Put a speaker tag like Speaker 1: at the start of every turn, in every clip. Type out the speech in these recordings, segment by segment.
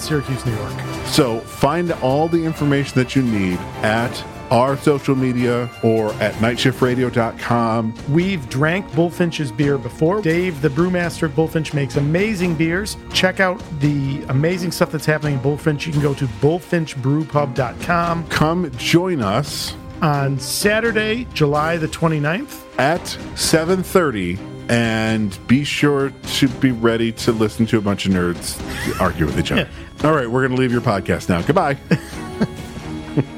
Speaker 1: Syracuse, New York.
Speaker 2: So find all the information that you need at our social media or at nightshiftradio.com.
Speaker 1: We've drank Bullfinch's beer before. Dave, the brewmaster at Bullfinch, makes amazing beers. Check out the amazing stuff that's happening in Bullfinch. You can go to bullfinchbrewpub.com
Speaker 2: Come join us
Speaker 1: on Saturday, July the 29th.
Speaker 2: at 7:30 and be sure to be ready to listen to a bunch of nerds argue with each other. All right, we're going to leave your podcast now. Goodbye.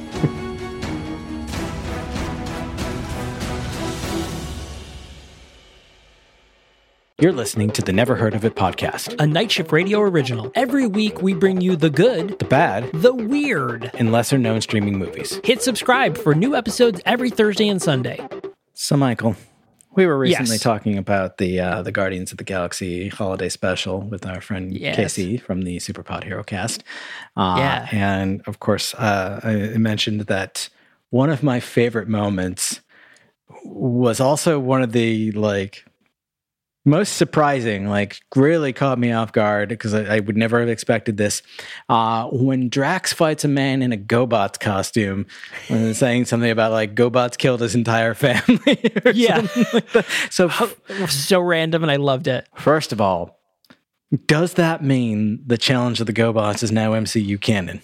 Speaker 3: You're listening to the Never Heard of It podcast.
Speaker 4: a Night Shift Radio original. Every week we bring you the good,
Speaker 3: The bad
Speaker 4: the weird.
Speaker 3: and lesser known streaming movies.
Speaker 4: Hit subscribe for new episodes every Thursday and Sunday.
Speaker 3: So, Michael, we were recently
Speaker 4: Yes.
Speaker 3: talking about the uh, the Guardians of the Galaxy holiday special with our friend
Speaker 4: Yes.
Speaker 3: Casey from the Superpod Hero Cast. Uh,
Speaker 4: Yeah.
Speaker 3: And of course, uh, I mentioned that one of my favorite moments was also one of the like most surprising, like really caught me off guard because I, I would never have expected this. Uh, when Drax fights a man in a GoBots costume, and saying something about like GoBots killed his entire family.
Speaker 4: Yeah.
Speaker 3: like. So,
Speaker 4: So random, and I loved it.
Speaker 3: first of all, does that mean the challenge of the GoBots is now MCU canon?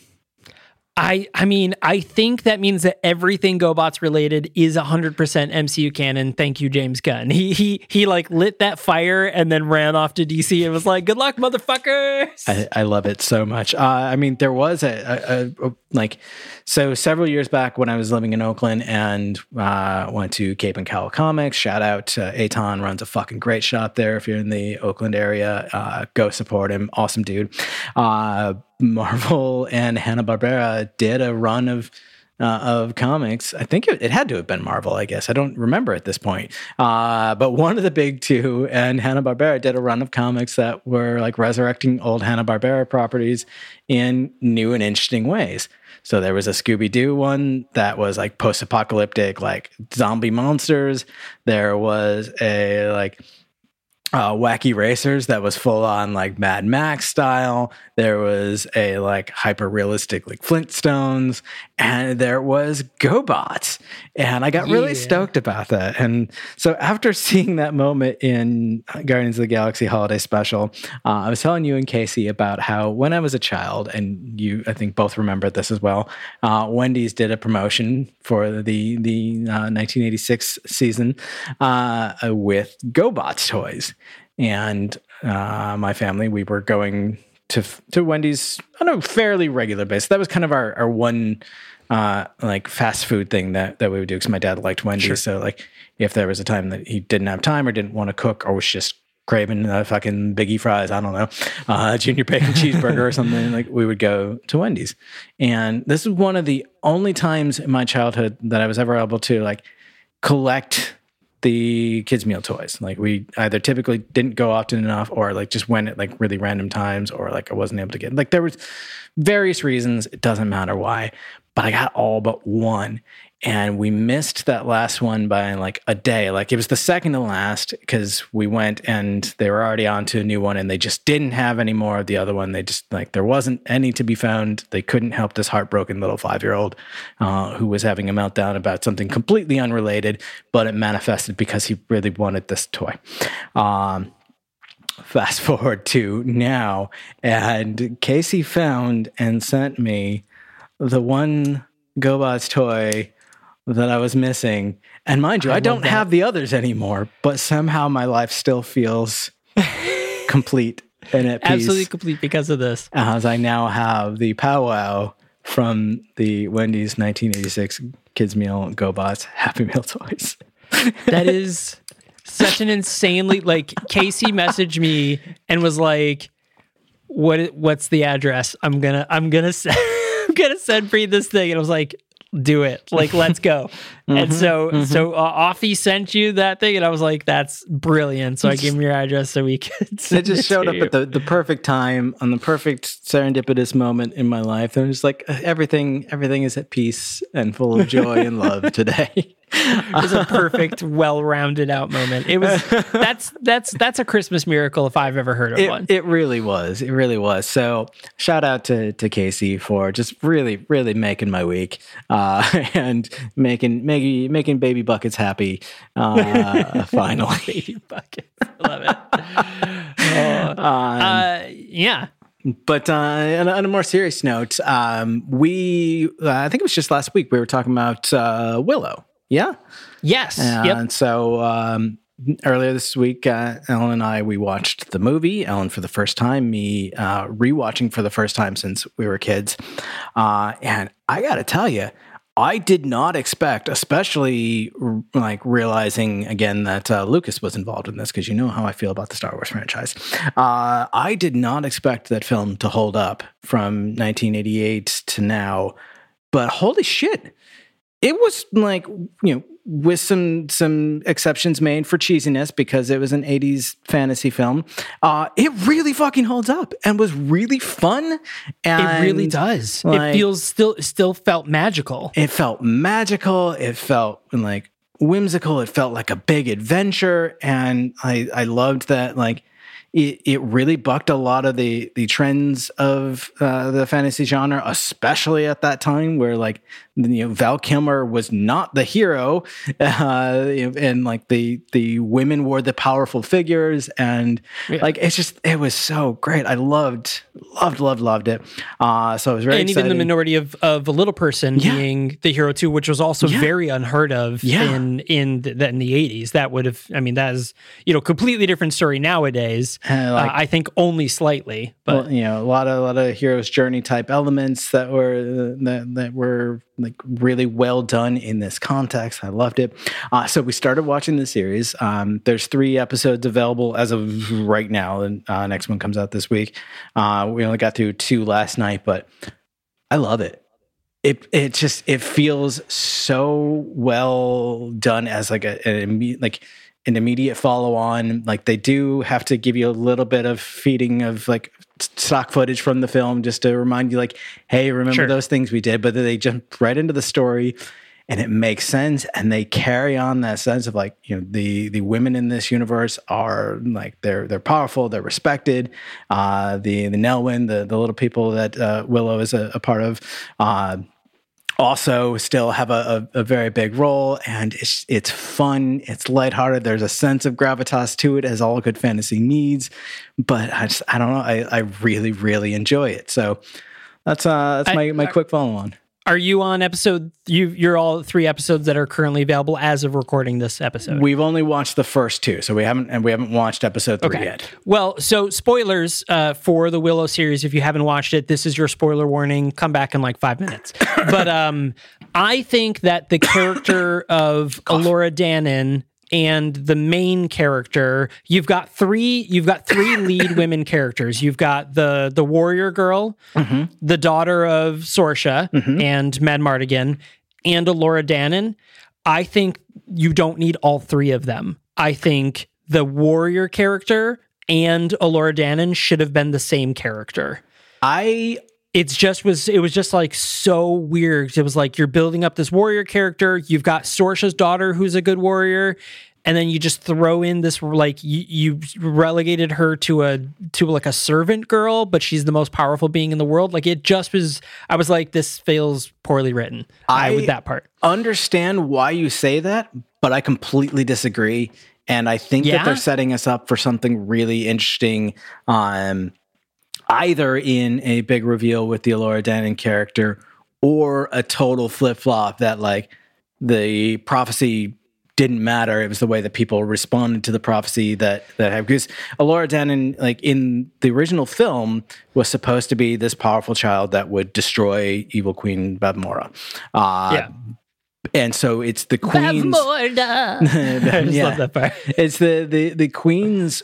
Speaker 4: I I mean, I think that means that everything GoBots related is 100% MCU canon. Thank you, James Gunn. He he he like lit that fire and then ran off to DC and was like, "Good luck, motherfuckers."
Speaker 3: I, I love it so much. Uh, I mean, there was a, a, a, like so several years back when I was living in Oakland and uh, went to Cape and Cowl Comics. Shout out to Aton, runs a fucking great shop there. If you're in the Oakland area, uh, go support him. Awesome dude. Marvel and Hanna Barbera did a run of uh, of comics. I think it, it had to have been Marvel, I guess. I don't remember at this point. Uh, but one of the big two, and Hanna Barbera did a run of comics that were like resurrecting old Hanna Barbera properties in new and interesting ways. So there was a Scooby Doo one that was like post apocalyptic, like zombie monsters. There was a like uh, wacky racers that was full on like Mad Max style. There was a like hyper realistic like Flintstones, and there was GoBots, and I got really stoked about that. And so after seeing that moment in Guardians of the Galaxy Holiday Special, uh, I was telling you and Casey about how when I was a child, and you I think both remember this as well. Uh, Wendy's did a promotion for the the uh, 1986 season uh, with GoBots toys and uh, my family we were going to to Wendy's on a fairly regular basis. That was kind of our our one uh, like fast food thing that that we would do because my dad liked Wendy's. So like if there was a time that he didn't have time or didn't want to cook or was just craving uh, fucking biggie fries, I don't know, uh, junior bacon cheeseburger or something, like we would go to Wendy's. And this is one of the only times in my childhood that I was ever able to like collect the kids meal toys. Like we either typically didn't go often enough or like just went at like really random times or like i wasn't able to get like there was various reasons. It doesn't matter why but i got all but one and we missed that last one by like a day. Like it was the second to last because we went and they were already on to a new one and they just didn't have any more of the other one. They just like there wasn't any to be found. They couldn't help this heartbroken little five year old uh, who was having a meltdown about something completely unrelated but it manifested because he really wanted this toy. Um, fast forward to now and casey found and sent me the one gobots toy that I was missing. And mind you, I, don't
Speaker 4: that.
Speaker 3: have the others anymore, but somehow my life still feels complete and at peace.
Speaker 4: Absolutely complete because of this.
Speaker 3: Uh-huh, as I now have the powwow from the Wendy's 1986 kids meal GoBots Happy Meal toys.
Speaker 4: That is such an insanely like Casey messaged me and was like, what what's the address? I'm gonna I'm gonna send I'm gonna send Preet this thing, and I was like, do it, like let's go. And so so uh, off he sent you that thing, and I was like, that's brilliant. So I gave him your address so we could.
Speaker 3: It just showed
Speaker 4: to
Speaker 3: up
Speaker 4: you.
Speaker 3: at the, the perfect time on the perfect serendipitous moment in my life. And it's like uh, everything everything is at peace and full of joy and love today.
Speaker 4: It was a perfect, well-rounded out moment. It was that's that's that's a Christmas miracle if I've ever heard of one.
Speaker 3: It, it really was. It really was. So shout out to, to Casey for just really, really making my week uh, and making making making baby buckets happy. Uh, finally,
Speaker 4: Baby bucket, I love it. Oh, uh, yeah,
Speaker 3: but uh, on, a, on a more serious note, um, we uh, I think it was just last week we were talking about uh, Willow. Yeah,
Speaker 4: yes,
Speaker 3: and
Speaker 4: yep.
Speaker 3: so um, earlier this week, uh, Ellen and I we watched the movie. Ellen for the first time, me uh, rewatching for the first time since we were kids. Uh, and I got to tell you, I did not expect, especially like realizing again that uh, Lucas was involved in this because you know how I feel about the Star Wars franchise. Uh, I did not expect that film to hold up from 1988 to now, but holy shit it was like you know with some some exceptions made for cheesiness because it was an 80s fantasy film uh it really fucking holds up and was really fun and
Speaker 4: it really does.
Speaker 3: like-
Speaker 4: it feels still still felt magical.
Speaker 3: it felt magical it felt like whimsical it felt like a big adventure and i i loved that like it, it really bucked a lot of the the trends of uh, the fantasy genre, especially at that time where like you know Val Kilmer was not the hero, uh, and like the the women were the powerful figures, and
Speaker 4: Yeah.
Speaker 3: like it's just it was so great. I loved loved loved loved it. Uh, so I was very
Speaker 4: and even the minority of, of a little person
Speaker 3: Yeah.
Speaker 4: being the hero too, which was also
Speaker 3: Yeah.
Speaker 4: very unheard of in in the, in the eighties. That would have, I mean, that is you know completely different story nowadays.
Speaker 3: Uh, like-
Speaker 4: uh, I think only slightly, but
Speaker 3: well, you know, a lot of a lot of hero's journey type elements that were uh, that that were like really well done in this context. I loved it. Uh, so we started watching the series. Um, there's three episodes available as of right now, and uh, next one comes out this week. Uh, we only got through two last night, but I love it. It it just it feels so well done as like a an like an immediate follow on. Like they do have to give you a little bit of feeding of like stock footage from the film just to remind you like, hey, remember
Speaker 4: Sure.
Speaker 3: those things we did, but then they jump right into the story and it makes sense and they carry on that sense of like you know the the women in this universe are like they're they're powerful they're respected uh the the Nelwyn the the little people that uh, Willow is a, a part of uh also still have a, a, a very big role and it's it's fun it's lighthearted there's a sense of gravitas to it as all good fantasy needs but i just i don't know i, I really really enjoy it. So that's uh that's
Speaker 4: I-
Speaker 3: my, my quick follow on
Speaker 4: are you on episode? You you're all three episodes that are currently available as of recording this episode.
Speaker 3: we've only watched the first two so we haven't and we haven't watched episode three yet
Speaker 4: Well, so spoilers uh, for the Willow series. If you haven't watched it, this is your spoiler warning. Come back in like five minutes. but um, I think that the character of Elora Danan and the main character, you've got three. You've got three lead women characters. You've got the the warrior girl, mm-hmm. the daughter of Sorsha mm-hmm. and Madmartigan, and Elora Danan. I think you don't need all three of them. I think the warrior character and Elora Danan should have been the same character.
Speaker 3: i
Speaker 4: It's just was it was just like so weird. It was like you're building up this warrior character. You've got Sorsha's daughter who's a good warrior, and then you just throw in this like you, you relegated her to a to like a servant girl, but she's the most powerful being in the world. Like it just was. I was like, this feels poorly written. I,
Speaker 3: I-
Speaker 4: with that part.
Speaker 3: understand why you say that, but I completely disagree. And I think
Speaker 4: Yeah?
Speaker 3: that they're setting us up for something really interesting. Um, either in a big reveal with the Elora Danan character, or a total flip flop that like the prophecy didn't matter. It was the way that people responded to the prophecy that that had because Elora Danan, like in the original film, was supposed to be this powerful child that would destroy evil Queen Bavmorda. Uh,
Speaker 4: Yeah.
Speaker 3: and so it's the queen's.
Speaker 4: I just
Speaker 3: Yeah.
Speaker 4: love that part.
Speaker 3: It's the the the queen's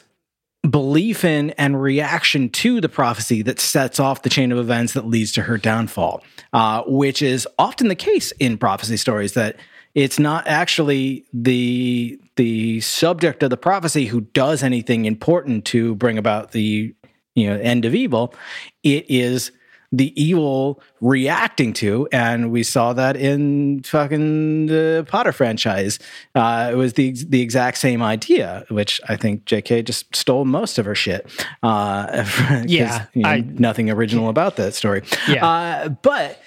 Speaker 3: belief in and reaction to the prophecy that sets off the chain of events that leads to her downfall, uh, which is often the case in prophecy stories that it's not actually the the subject of the prophecy who does anything important to bring about the you know end of evil. It is the evil reacting to, and we saw that in fucking the Potter franchise. Uh, it was the the exact same idea, which I think J.K. just stole most of her shit. Uh,
Speaker 4: yeah,
Speaker 3: you know, I, nothing original about that story.
Speaker 4: Yeah,
Speaker 3: uh, but.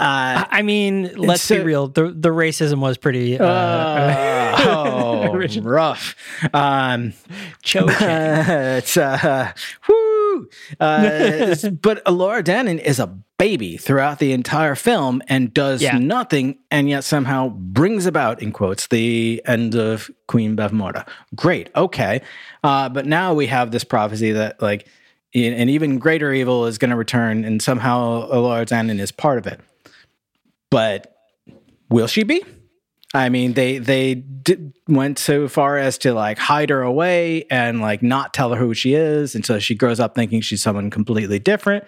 Speaker 4: Uh, I mean, let's so, be real. The the racism was pretty uh,
Speaker 3: uh, oh, rough. Um,
Speaker 4: Cho
Speaker 3: it's uh, Uh, but Elora Danan is a baby throughout the entire film and does yeah. nothing, and yet somehow brings about, in quotes, the end of Queen Bavmorda. Great, okay, uh, but now we have this prophecy that like an even greater evil is going to return, and somehow Elora Danan is part of it but will she be? I mean, they they did, went so far as to like hide her away and like not tell her who she is until she grows up thinking she's someone completely different.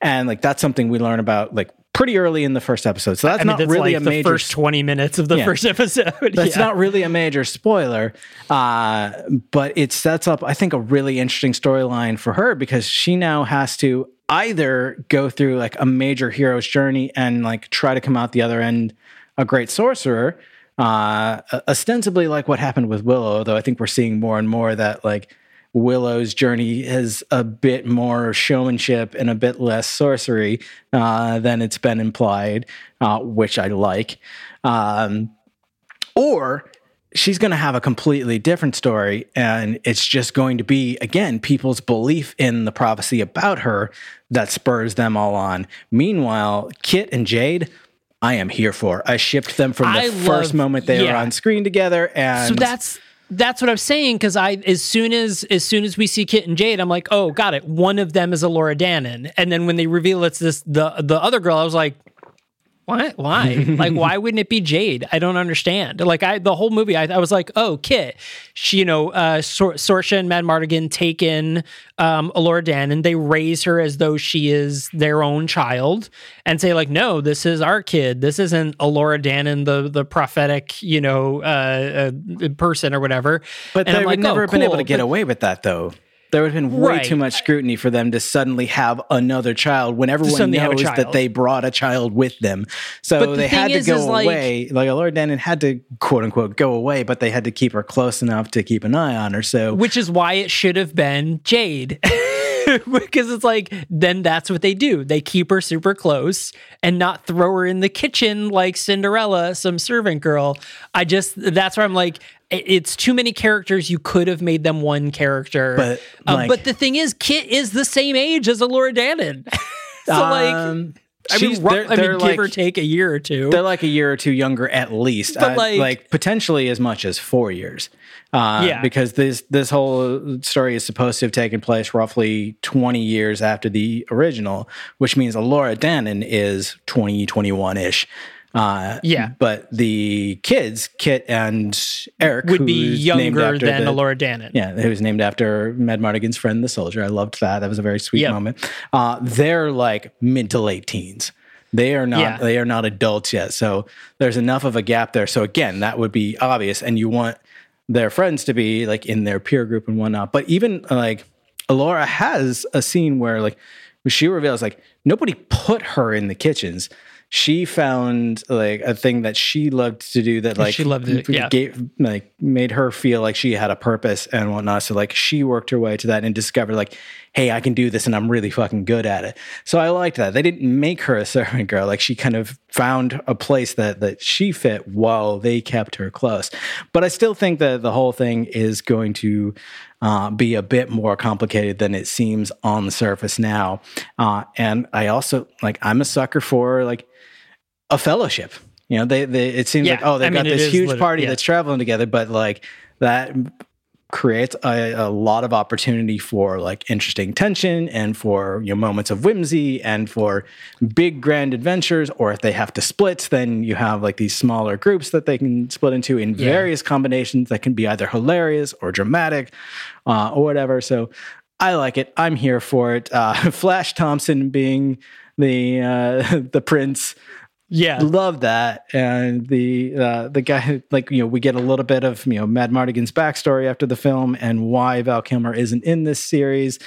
Speaker 3: And like that's something we learn about like pretty early in the first episode. So that's I mean, not that's really
Speaker 4: like
Speaker 3: a major
Speaker 4: first 20 minutes of the yeah. first episode.
Speaker 3: That's yeah. not really a major spoiler. Uh, but it sets up I think a really interesting storyline for her because she now has to either go through like a major hero's journey and like try to come out the other end a great sorcerer uh ostensibly like what happened with willow though i think we're seeing more and more that like willow's journey is a bit more showmanship and a bit less sorcery uh, than it's been implied uh, which i like. Um, or she's going to have a completely different story and it's just going to be again people's belief in the prophecy about her that spurs them all on. Meanwhile kit and jade i am here for i shipped them from the I first love, moment they yeah. were on screen together and
Speaker 4: so that's that's what I'm saying because I as soon as as soon as we see Kit and Jade, I'm like, oh, got it. One of them is Elora Danan, and then when they reveal it's this the the other girl, I was like, why? Why? like, why wouldn't it be Jade? I don't understand. Like, I the whole movie, I, I was like, oh, Kit. She, you know, uh, Sor- Sorsha and Madmartigan take in um, Elora Danan. They raise her as though she is their own child, and say like, no, this is our kid. This isn't Elora Danan, the the prophetic, you know, uh, uh, person or whatever.
Speaker 3: But
Speaker 4: and
Speaker 3: they would like, never oh, been cool. able to get but, away with that, though. There would have been way right. too much scrutiny for them to suddenly have another child when everyone knows that they brought a child with them. So the they had to is, go is away. Like, like Elora Danan had to quote unquote go away, but they had to keep her close enough to keep an eye on her. So
Speaker 4: which is why it should have been Jade. because it's like then that's what they do. They keep her super close and not throw her in the kitchen like Cinderella, some servant girl. I just that's where I'm like it's too many characters. You could have made them one character.
Speaker 3: But
Speaker 4: uh, like, but the thing is, Kit is the same age as Elora Danan. so um, like. I mean, they're, I mean, like, give or take a year or two.
Speaker 3: They're like a year or two younger at least, but uh, like, like potentially as much as four years. Uh, yeah, because this this whole story is supposed to have taken place roughly twenty years after the original, which means Elora Danan is twenty twenty one ish.
Speaker 4: Uh, yeah,
Speaker 3: but the kids, Kit and Airk,
Speaker 4: would be younger than the, Elora Danan.
Speaker 3: Yeah, who was named after Madmartigan's friend, the soldier. I loved that. That was a very sweet yep. moment. Uh, they're like mid to late teens. They are not. Yeah. They are not adults yet. So there's enough of a gap there. So again, that would be obvious, and you want their friends to be like in their peer group and whatnot. But even like Elora has a scene where like she reveals like nobody put her in the kitchens she found like a thing that she loved to do that like
Speaker 4: she loved it yeah.
Speaker 3: gave, like made her feel like she had a purpose and whatnot. So like she worked her way to that and discovered like hey i can do this and i'm really fucking good at it. So i liked that. They didn't make her a servant girl. Like she kind of found a place that that she fit while they kept her close. But i still think that the whole thing is going to uh, be a bit more complicated than it seems on the surface now. Uh, and I also like I'm a sucker for like a fellowship. You know, they, they it seems yeah, like oh they've I got mean, this huge party yeah. that's traveling together, but like that creates a, a lot of opportunity for like interesting tension and for you know moments of whimsy and for big grand adventures or if they have to split then you have like these smaller groups that they can split into in
Speaker 4: Yeah.
Speaker 3: various combinations that can be either hilarious or dramatic uh, or whatever so i like it i'm here for it uh, flash thompson being the uh, the prince
Speaker 4: Yeah.
Speaker 3: love that and the uh, the guy like you know we get a little bit of you know Madmartigan's backstory after the film and why Val Kilmer isn't in this series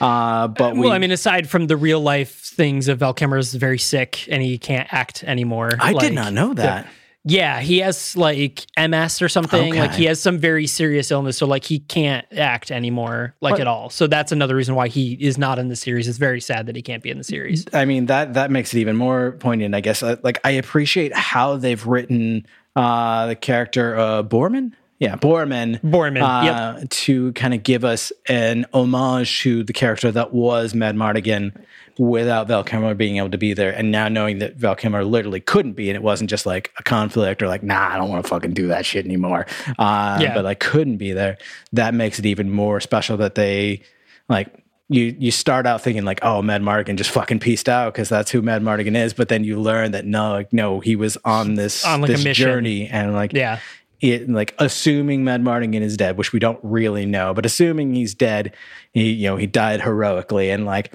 Speaker 3: uh, but we
Speaker 4: well, I mean, aside from the real life things of Val Kilmer is very sick and he can't act anymore.
Speaker 3: I
Speaker 4: like-
Speaker 3: did not know that
Speaker 4: Yeah, he has like MS or something. Like he has some very serious illness, so like he can't act anymore, like
Speaker 3: What?
Speaker 4: at all. So that's another reason why he is not in the series. It's very sad that he can't be in the series.
Speaker 3: I mean that that makes it even more poignant I guess Uh, like I appreciate how they've written uh, the character uh, Boorman yeah Boorman
Speaker 4: Boorman,
Speaker 3: uh, to kind of give us an homage to the character that was Madmartigan without Val Kilmer being able to be there. And now knowing that Val Kilmer literally couldn't be, and it wasn't just like a conflict or like, nah, I don't want to fucking do that shit anymore. Uh,
Speaker 4: Yeah.
Speaker 3: But like couldn't be there. That makes it even more special that they like. You, you start out thinking like oh Madmartigan just fucking pieced out because that's who Madmartigan is but then you learn that no like no he was on this
Speaker 4: On, like, a
Speaker 3: this
Speaker 4: mission.
Speaker 3: journey and like
Speaker 4: Yeah.
Speaker 3: it like assuming Madmartigan is dead, which we don't really know, but assuming he's dead, he you know he died heroically and like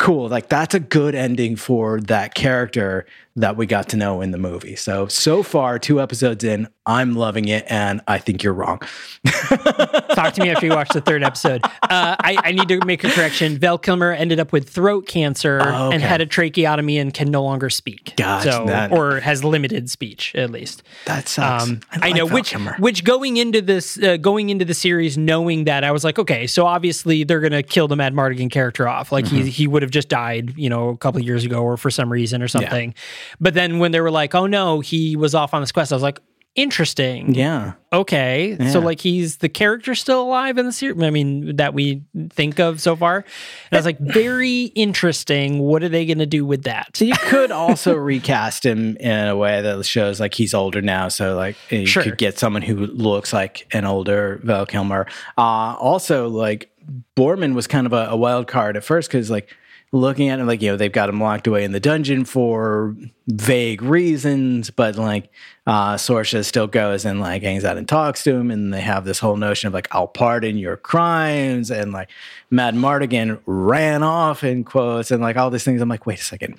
Speaker 3: cool, like that's a good ending for that character that we got to know in the movie. So so far, two episodes in, I'm loving it, and I think you're wrong.
Speaker 4: Talk to me after you watch the third episode. Uh, I, I need to make a correction. Val Kilmer ended up with throat cancer
Speaker 3: Oh,
Speaker 4: and had a tracheotomy and can no longer speak.
Speaker 3: Gotcha,
Speaker 4: so,
Speaker 3: that-
Speaker 4: or has limited speech at least.
Speaker 3: That sucks.
Speaker 4: Um,
Speaker 3: I
Speaker 4: I, know
Speaker 3: Val
Speaker 4: which
Speaker 3: Kilmer.
Speaker 4: which going into this uh, going into the series knowing that I was like okay so obviously they're gonna kill the Madmartigan character off like
Speaker 3: Mm-hmm.
Speaker 4: he he would have just died you know a couple of years ago or for some reason or something but then when they were like oh no he was off on this quest I was like interesting
Speaker 3: yeah.
Speaker 4: okay
Speaker 3: Yeah.
Speaker 4: so like he's the character still alive in the series I mean that we think of so far and I was like very interesting what are they gonna do with that
Speaker 3: So you could also recast him in a way that shows like he's older now. So like you
Speaker 4: Sure.
Speaker 3: could get someone who looks like an older Val Kilmer. Uh, also, like Boorman was kind of a, a wild card at first because like looking at him, like you know they've got him locked away in the dungeon for vague reasons, but like uh, Sorsha still goes and like hangs out and talks to him, and they have this whole notion of like I'll pardon your crimes, and like Madmartigan ran off in quotes, and like all these things. I'm like, wait a second,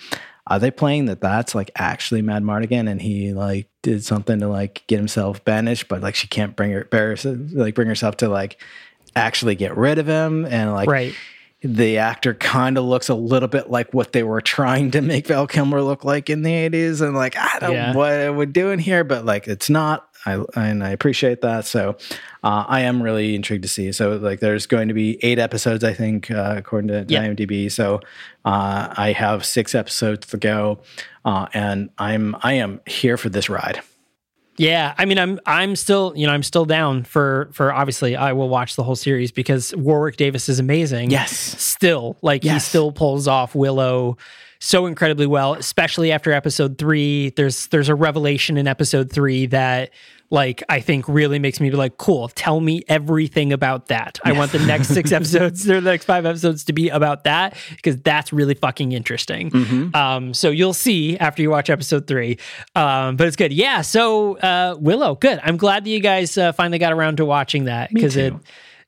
Speaker 3: are they playing that that's like actually Madmartigan, and he like did something to like get himself banished, but like she can't bring her like bring herself to like actually get rid of him, and like
Speaker 4: right
Speaker 3: the actor kind of looks a little bit like what they were trying to make Val Kilmer look like in the 80s. And like, I don't
Speaker 4: Yeah.
Speaker 3: know what we're doing here, but like, it's not. I, and I appreciate that. So uh, I am really intrigued to see. So, like, there's going to be eight episodes, I think, uh, according to
Speaker 4: Yeah.
Speaker 3: IMDb. So uh, I have six episodes to go. Uh, and I'm I am here for this ride.
Speaker 4: Yeah, I mean, I'm I'm still you know I'm still down for for obviously I will watch the whole series because Warwick Davis is amazing.
Speaker 3: Yes.
Speaker 4: still like he still pulls off Willow so incredibly well, especially after episode three. There's there's a revelation in episode three that like I think really makes me be like, cool, tell me everything about that. I want the next six episodes or the next five episodes to be about that because that's really fucking interesting. Um, so you'll see after you watch episode three. Um, but it's good. Yeah. So uh, Willow, good. I'm glad that you guys uh, finally got around to watching that because it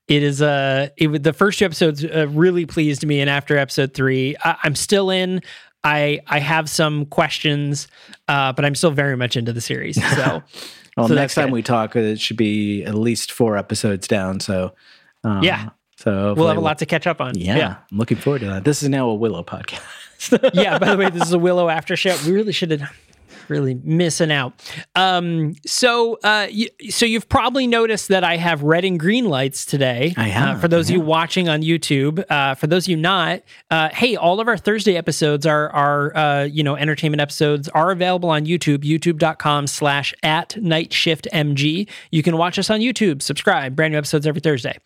Speaker 4: it is uh it was the first two episodes uh, really pleased me and after episode three I, i'm still in i i have some questions uh but i'm still very much into the series so
Speaker 3: Well,
Speaker 4: So
Speaker 3: next time
Speaker 4: good.
Speaker 3: we talk, it should be at least four episodes down. So, uh,
Speaker 4: Yeah.
Speaker 3: So
Speaker 4: we'll have a lot to catch up on
Speaker 3: Yeah,
Speaker 4: yeah
Speaker 3: I'm looking forward to that. This is now a Willow podcast.
Speaker 4: yeah by the way this is a willow after show we really should have really missing out. Um so uh y- so you've probably noticed that i have red and green lights today.
Speaker 3: I have,
Speaker 4: uh, for those of you watching on youtube uh for those of you not uh hey all of our thursday episodes are are uh you know entertainment episodes are available on youtube youtube.com slash at night shift mg you can watch us on youtube subscribe brand new episodes every thursday.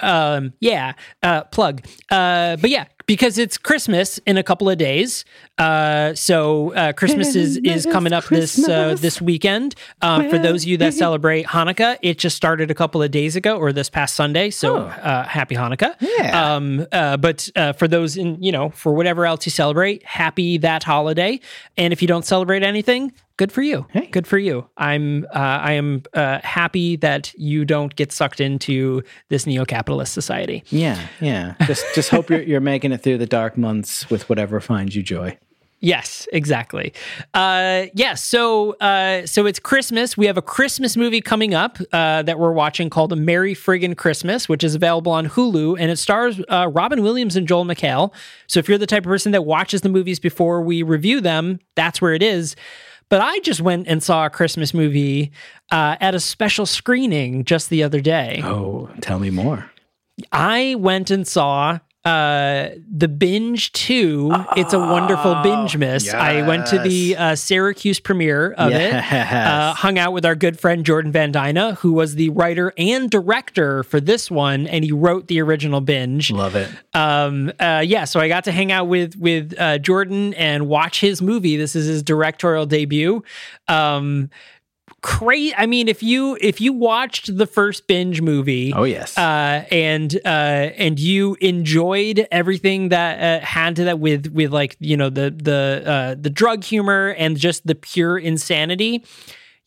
Speaker 4: Um yeah uh plug. Uh but yeah because it's Christmas in a couple of days. Uh, so uh, Christmas is is coming up this uh, this weekend. Uh, for those of you that celebrate Hanukkah, it just started a couple of days ago or this past Sunday. So uh, happy Hanukkah.
Speaker 3: Yeah.
Speaker 4: Um, uh, but uh, for those in you know for whatever else you celebrate, happy that holiday. And if you don't celebrate anything, good for you.
Speaker 3: Hey.
Speaker 4: Good for you. I'm uh, I am uh, happy that you don't get sucked into this neo-capitalist society.
Speaker 3: Yeah, yeah. Just just hope you're you're making it through the dark months with whatever finds you joy.
Speaker 4: Yes, exactly. Uh, yeah, so uh, so it's Christmas. We have a Christmas movie coming up uh, that we're watching called A Merry Friggin' Christmas, which is available on Hulu, and it stars uh, Robin Williams and Joel McHale. So if you're the type of person that watches the movies before we review them, that's where it is. But I just went and saw a Christmas movie uh, at a special screening just the other day.
Speaker 3: Oh, tell me more.
Speaker 4: I went and saw uh the binge 2 it's a wonderful binge miss. I went to the uh, syracuse premiere of it. Uh, hung out with our good friend Jordan VanDina who was the writer and director for this one and he wrote the original binge.
Speaker 3: Love it.
Speaker 4: um uh yeah so i got to hang out with with uh jordan and watch his movie. This is his directorial debut. Um crazy i mean if you if you watched the first binge movie
Speaker 3: Oh yes.
Speaker 4: uh, and uh, and you enjoyed everything that uh, had to that with with like you know the the uh, the drug humor and just the pure insanity.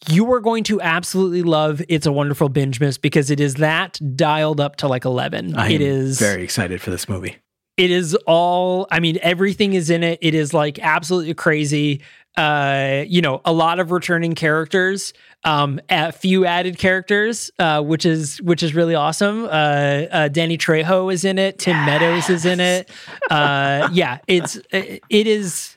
Speaker 4: You are going to absolutely love It's a Wonderful Binge Miss because it is that dialed up to like 11.
Speaker 3: I
Speaker 4: it
Speaker 3: am
Speaker 4: is
Speaker 3: very excited for this movie.
Speaker 4: it is all i mean everything is in it it is like absolutely crazy uh you know a lot of returning characters um a few added characters uh which is which is really awesome. Uh, uh danny trejo is in it. Tim meadows is in it. Uh yeah it's it is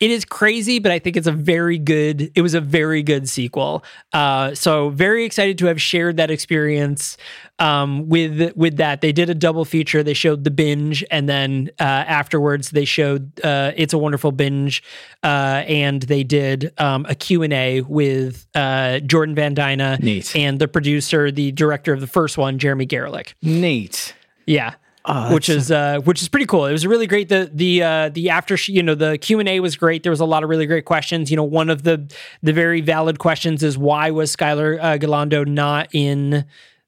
Speaker 4: it is crazy, but I think it's a very good. It was a very good sequel. Uh, so very excited to have shared that experience um, with with that. They did a double feature. They showed the binge, and then uh, afterwards they showed uh, "It's a Wonderful Binge," uh, and they did um, a Q and A with uh, Jordan VanDina
Speaker 3: Neat.
Speaker 4: and the producer, the director of the first one, Jeremy Garelick.
Speaker 3: Neat.
Speaker 4: Yeah.
Speaker 3: Oh,
Speaker 4: which is uh, which is pretty cool. It was really great. The the uh, the after sh- you know the Q and A was great. There was a lot of really great questions. You know, one of the the very valid questions is why was Skylar uh, Galando not in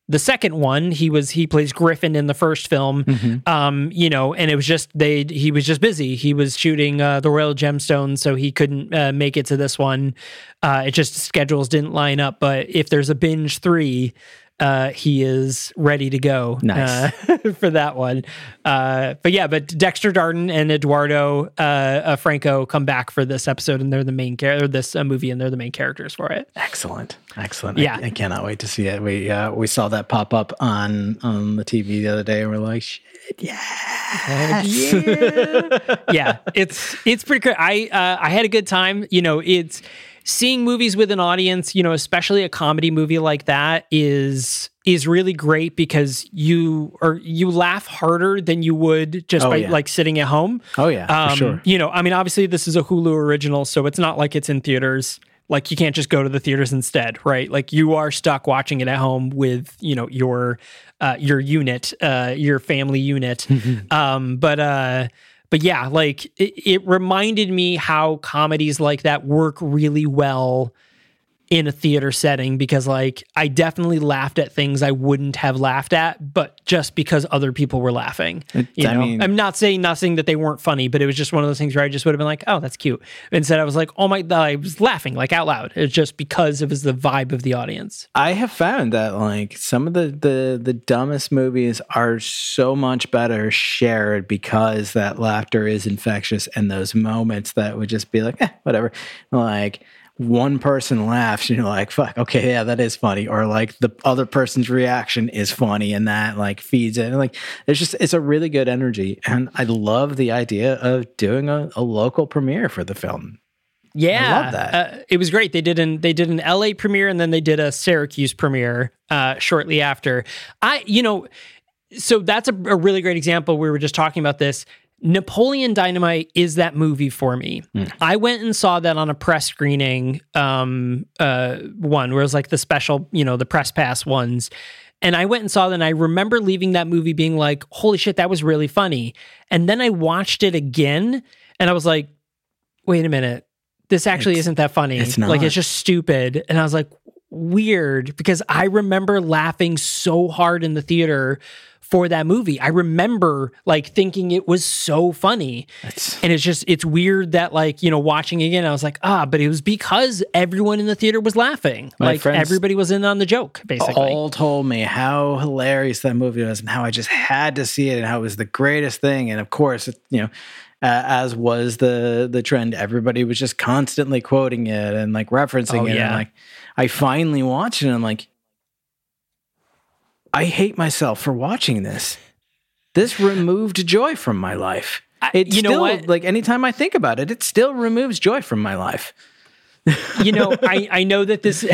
Speaker 4: the second one? He was he plays Griffin in the first film. Um, you know, and it was just they he was just busy. He was shooting uh, the Royal Gemstones, so he couldn't uh, make it to this one. Uh, it just schedules didn't line up. But if there's a binge three uh, he is ready to go
Speaker 3: Nice.
Speaker 4: uh, for that one. Uh, but yeah, but Dexter Darden and Eduardo uh, uh, Franco come back for this episode, and they're the main character. This uh, movie, and they're the main characters for it.
Speaker 3: Excellent, excellent.
Speaker 4: Yeah.
Speaker 3: I, I cannot wait to see it. We uh, we saw that pop up on on the TV the other day, and we're like, shit, yeah,
Speaker 4: yeah, it's it's pretty good. I uh, I had a good time. You know, it's seeing movies with an audience. You know, especially a comedy movie like that is is really great because you or you laugh harder than you would just
Speaker 3: Oh,
Speaker 4: by
Speaker 3: yeah.
Speaker 4: like sitting at home.
Speaker 3: Oh, yeah,
Speaker 4: um,
Speaker 3: sure.
Speaker 4: You know, I mean, obviously this is a Hulu original, so it's not like it's in theaters. Like you can't just go to the theaters instead, right? Like you are stuck watching it at home with you know your uh, your unit, uh, your family unit. um, but uh, but yeah, like it, it reminded me how comedies like that work really well in a theater setting because like I definitely laughed at things I wouldn't have laughed at, but just because other people were laughing. You
Speaker 3: I
Speaker 4: know,
Speaker 3: mean-
Speaker 4: I'm not saying nothing that they weren't funny, but it was just one of those things where I just would have been like, "Oh, that's cute." Instead, I was like, "Oh my!" I was laughing like out loud. It's just because it was the vibe of the audience.
Speaker 3: I have found that like some of the the the dumbest movies are so much better shared because that laughter is infectious, and those moments that would just be like, eh, whatever, like. One person laughs, and you're like, "Fuck, okay, yeah, that is funny," or like the other person's reaction is funny, and that like feeds it. And like, it's just it's a really good energy, and I love the idea of doing a, a local premiere for the film.
Speaker 4: Yeah, I
Speaker 3: love that.
Speaker 4: Uh, it was great. They did an they did an LA premiere and then they did a Syracuse premiere uh, shortly after. I, you know, so that's a, a really great example. We were just talking about this. Napoleon Dynamite is that movie for me. I went and saw that on a press screening, um, uh, one where it was like the special, you know, the press pass ones. And I went and saw that and I remember leaving that movie being like, holy shit, that was really funny. And then I watched it again and I was like, wait a minute. This actually
Speaker 3: It's-
Speaker 4: isn't that funny.
Speaker 3: it's
Speaker 4: Like it's just stupid. And I was like, weird because I remember laughing so hard in the theater for that movie. I remember like thinking it was so funny.
Speaker 3: That's
Speaker 4: And it's just it's weird that like, you know, watching again, I was like, ah, but it was because everyone in the theater was laughing.
Speaker 3: My
Speaker 4: like
Speaker 3: friends-
Speaker 4: everybody was in on the joke, basically.
Speaker 3: all told me how hilarious that movie was and how I just had to see it and how it was the greatest thing. And of course, it- you know, uh, as was the the trend, everybody was just constantly quoting it and like referencing
Speaker 4: Oh,
Speaker 3: it. And like, I finally watched it. and I'm like, I hate myself for watching this. This removed joy from my life. It
Speaker 4: you know what?
Speaker 3: like anytime I think about it, it still removes joy from my life.
Speaker 4: you know, I, I know that this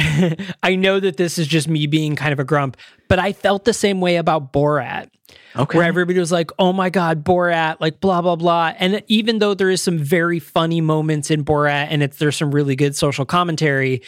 Speaker 4: I know that this is just me being kind of a grump, but I felt the same way about Borat.
Speaker 3: Okay.
Speaker 4: Where everybody was like, "Oh my god, Borat!" Like blah blah blah. And even though there is some very funny moments in Borat, and it's there's some really good social commentary,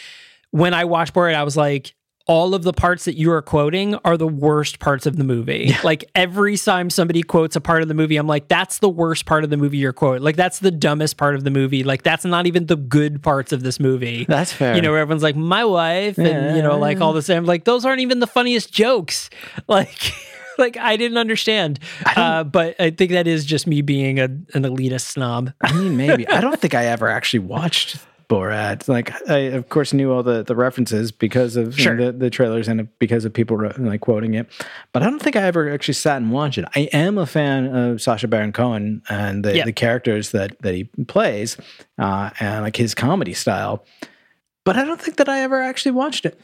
Speaker 4: when I watched Borat, I was like, all of the parts that you are quoting are the worst parts of the movie. Like every time somebody quotes a part of the movie, I'm like, that's the worst part of the movie you're quoting. Like that's the dumbest part of the movie. Like that's not even the good parts of this movie.
Speaker 3: That's fair.
Speaker 4: You know, where everyone's like, my wife, and you know, like all the same. Like those aren't even the funniest jokes. Like. Like I didn't understand, uh, but I think that is just me being a, an elitist snob.
Speaker 3: I mean, maybe. I don't think I ever actually watched Borat. Like, I of course knew all the, the references because of know,
Speaker 4: Sure.
Speaker 3: the, the trailers and because of people like quoting it. But I don't think I ever actually sat and watched it. I am a fan of Sacha Baron Cohen and the,
Speaker 4: Yeah.
Speaker 3: the characters that that he plays uh, and like his comedy style. But I don't think that I ever actually watched it.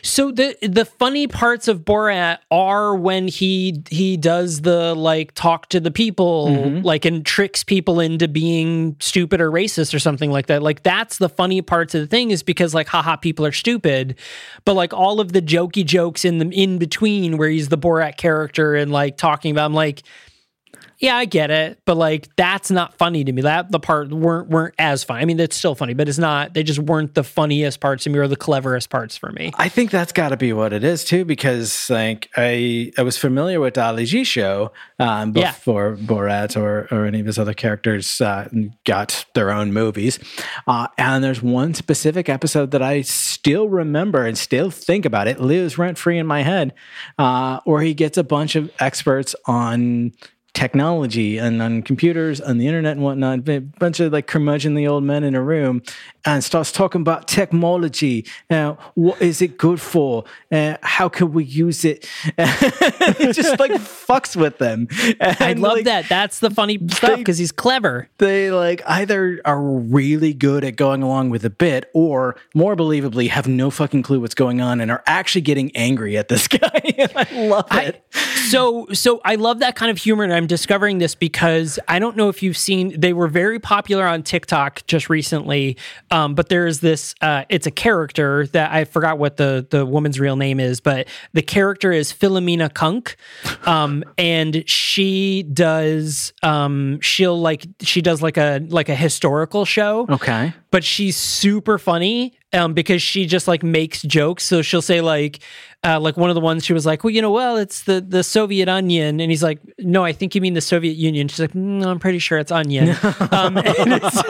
Speaker 4: So the the funny parts of Borat are when he he does the like talk to the people mm-hmm. like and tricks people into being stupid or racist or something like that. Like that's the funny parts of the thing is because like haha people are stupid. But like all of the jokey jokes in the in between where he's the Borat character and like talking about I'm like yeah, I get it, but like that's not funny to me. That the part weren't weren't as funny. I mean, it's still funny, but it's not. They just weren't the funniest parts to me or the cleverest parts for me.
Speaker 3: I think that's got to be what it is too, because like I I was familiar with Ali G show um,
Speaker 4: Yeah.
Speaker 3: before Borat or or any of his other characters uh, got their own movies, uh, and there's one specific episode that I still remember and still think about. It lives rent free in my head, uh, where he gets a bunch of experts on technology and on computers and the internet and whatnot a bunch of like curmudgeonly old men in a room and starts talking about technology. Uh, what is it good for? Uh, how can we use it? It just like fucks with them.
Speaker 4: I love
Speaker 3: like,
Speaker 4: that. That's the funny stuff because he's clever.
Speaker 3: they like either are really good at going along with the bit or more believably have no fucking clue what's going on and are actually getting angry at this guy. I love
Speaker 4: I,
Speaker 3: it.
Speaker 4: So so I love that kind of humor, and I'm discovering this because I don't know if you've seen. They were very popular on TikTok just recently, um, but there's this. Uh, it's a character that I forgot what the the woman's real name is, but the character is Philomena Cunk, um, and she does. Um, she'll like she does like a like a historical show
Speaker 3: okay
Speaker 4: but she's super funny um, because she just like makes jokes. So she'll say like, uh, like one of the ones she was like, well, you know, well, it's the the Soviet onion, and he's like, no, I think you mean the Soviet Union. She's like, no, I'm pretty sure it's onion. um, it's,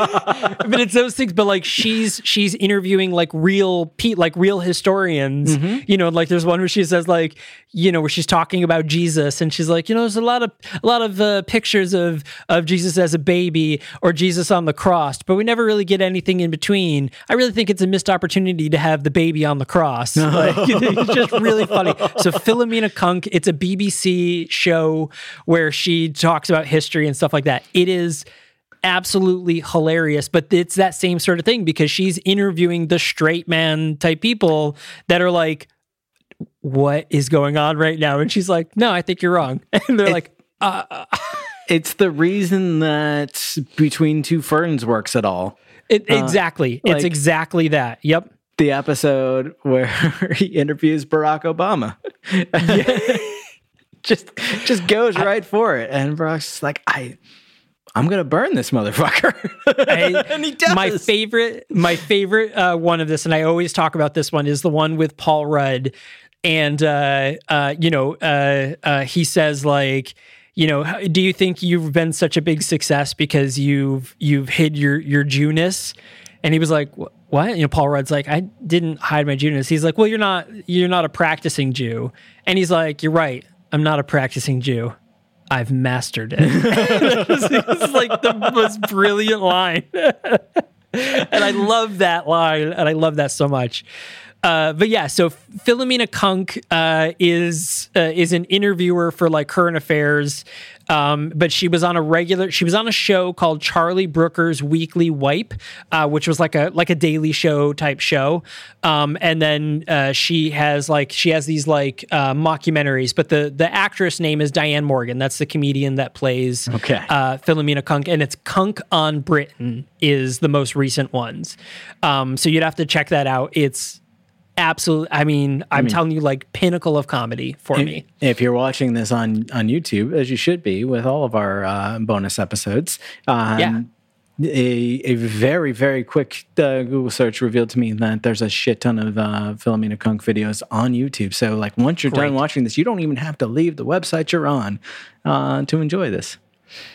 Speaker 4: but it's those things. But like she's she's interviewing like real Pete, like real historians. You know, like there's one where she says like, you know, where she's talking about Jesus, and she's like, you know, there's a lot of a lot of uh, pictures of of Jesus as a baby or Jesus on the cross, but we never really get anything in between. I really think it's a missed opportunity to have the baby on the cross. Like, just really funny. So Philomena Cunk, it's a BBC show where she talks about history and stuff like that. It is absolutely hilarious but it's that same sort of thing because she's interviewing the straight man type people that are like what is going on right now? And she's like no i think you're wrong. And they're like uh, uh, uh,
Speaker 3: it's the reason that between two ferns works at all.
Speaker 4: It, uh, exactly.
Speaker 3: Like-
Speaker 4: it's exactly that. Yep
Speaker 3: the episode where he interviews barack obama. Just just goes right for it. And barack's like i i'm gonna burn this motherfucker.
Speaker 4: I-
Speaker 3: and he does.
Speaker 4: my favorite my favorite uh, one of this and i always talk about this one is the one with paul rudd. And uh, uh, you know, uh, uh, he says like, you know, do you think you've been such a big success because you've you've hid your your Jewness? And he was like, "Wh- what? You know, Paul Rudd's like, I didn't hide my Jewness. He's like, well, you're not you're not a practicing Jew, and he's like, you're right, I'm not a practicing Jew. I've mastered it. it's like the most brilliant line. and I love that line, and I love that so much. Uh, but yeah, so Philomena Cunk uh, is uh, is an interviewer for like current affairs, um, but she was on a regular. She was on a show called Charlie Brooker's Weekly Wipe, uh, which was like a like a daily show type show. Um, and then uh, she has like she has these like uh, mockumentaries, but the the actress name is Diane Morgan. That's the comedian that plays
Speaker 3: Okay.
Speaker 4: uh, Philomena Cunk, and it's Cunk on Britain is the most recent ones. Um, so you'd have to check that out. It's absolute. I mean, I'm telling you, like pinnacle of comedy for me.
Speaker 3: If you're watching this on on YouTube, as you should be with all of our uh, bonus episodes, um,
Speaker 4: Yeah.
Speaker 3: a, a very very quick uh, Google search revealed to me that there's a shit ton of uh, Philomena Cunk videos on YouTube. So like once you're
Speaker 4: Great.
Speaker 3: done watching this, you don't even have to leave the website you're on uh, to enjoy this.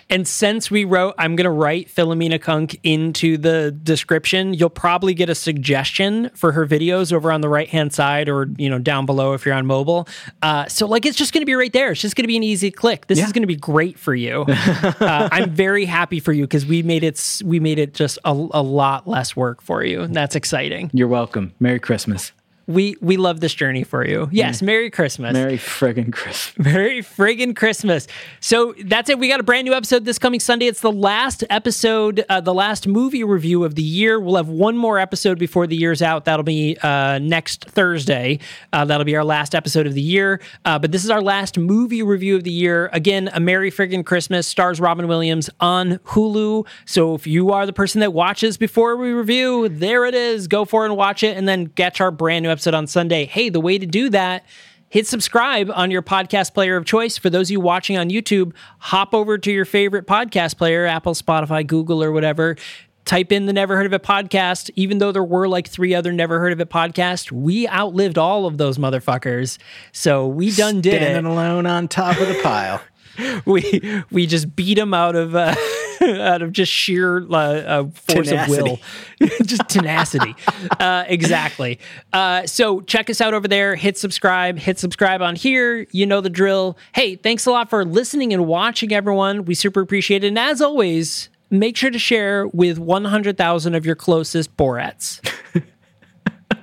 Speaker 4: And since we wrote, I'm going to write Philomena Cunk into the description. You'll probably get a suggestion for her videos over on the right hand side, or you know down below if you're on mobile. Uh, so like it's just going to be right there. It's just going to be an easy click. This is going to be great for you. uh, I'm very happy for you because we made it. We made it just a, a lot less work for you. And that's exciting.
Speaker 3: You're welcome. Merry Christmas.
Speaker 4: We we love this journey for you. Yes, Merry Christmas.
Speaker 3: Merry friggin' Christmas.
Speaker 4: Merry friggin' Christmas. So that's it. We got a brand new episode this coming Sunday. It's the last episode, uh, the last movie review of the year. We'll have one more episode before the year's out. That'll be uh, next Thursday. Uh, that'll be our last episode of the year. Uh, but this is our last movie review of the year. Again, A Merry Friggin' Christmas stars Robin Williams on Hulu. So if you are the person that watches before we review, there it is. Go for it and watch it, and then catch our brand new episode on Sunday. Hey, the way to do that hit subscribe on your podcast player of choice. For those of you watching on YouTube, hop over to your favorite podcast player, Apple, Spotify, Google, or whatever. Type in the Never Heard of It podcast. Even though there were like three other Never Heard of It podcasts, we outlived all of those motherfuckers. So we done did it
Speaker 3: Standing alone on top of the pile.
Speaker 4: we we just beat them out of uh, out of just sheer uh, uh, force of will, just tenacity. Uh, exactly. Uh, so check us out over there. Hit subscribe. Hit subscribe on here. You know the drill. Hey, thanks a lot for listening and watching, everyone. We super appreciate it. And as always, make sure to share with one hundred thousand of your closest Borats.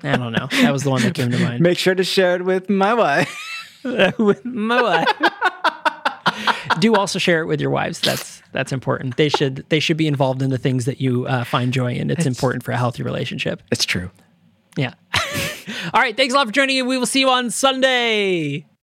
Speaker 4: I don't know. That was the one that came to mind.
Speaker 3: Make sure to share it with my wife.
Speaker 4: with my wife. Do also share it with your wives. That's that's important. They should they should be involved in the things that you uh, find joy in. It's important for a healthy relationship.
Speaker 3: It's true.
Speaker 4: Yeah. All right. Thanks a lot for joining in. We will see you on Sunday.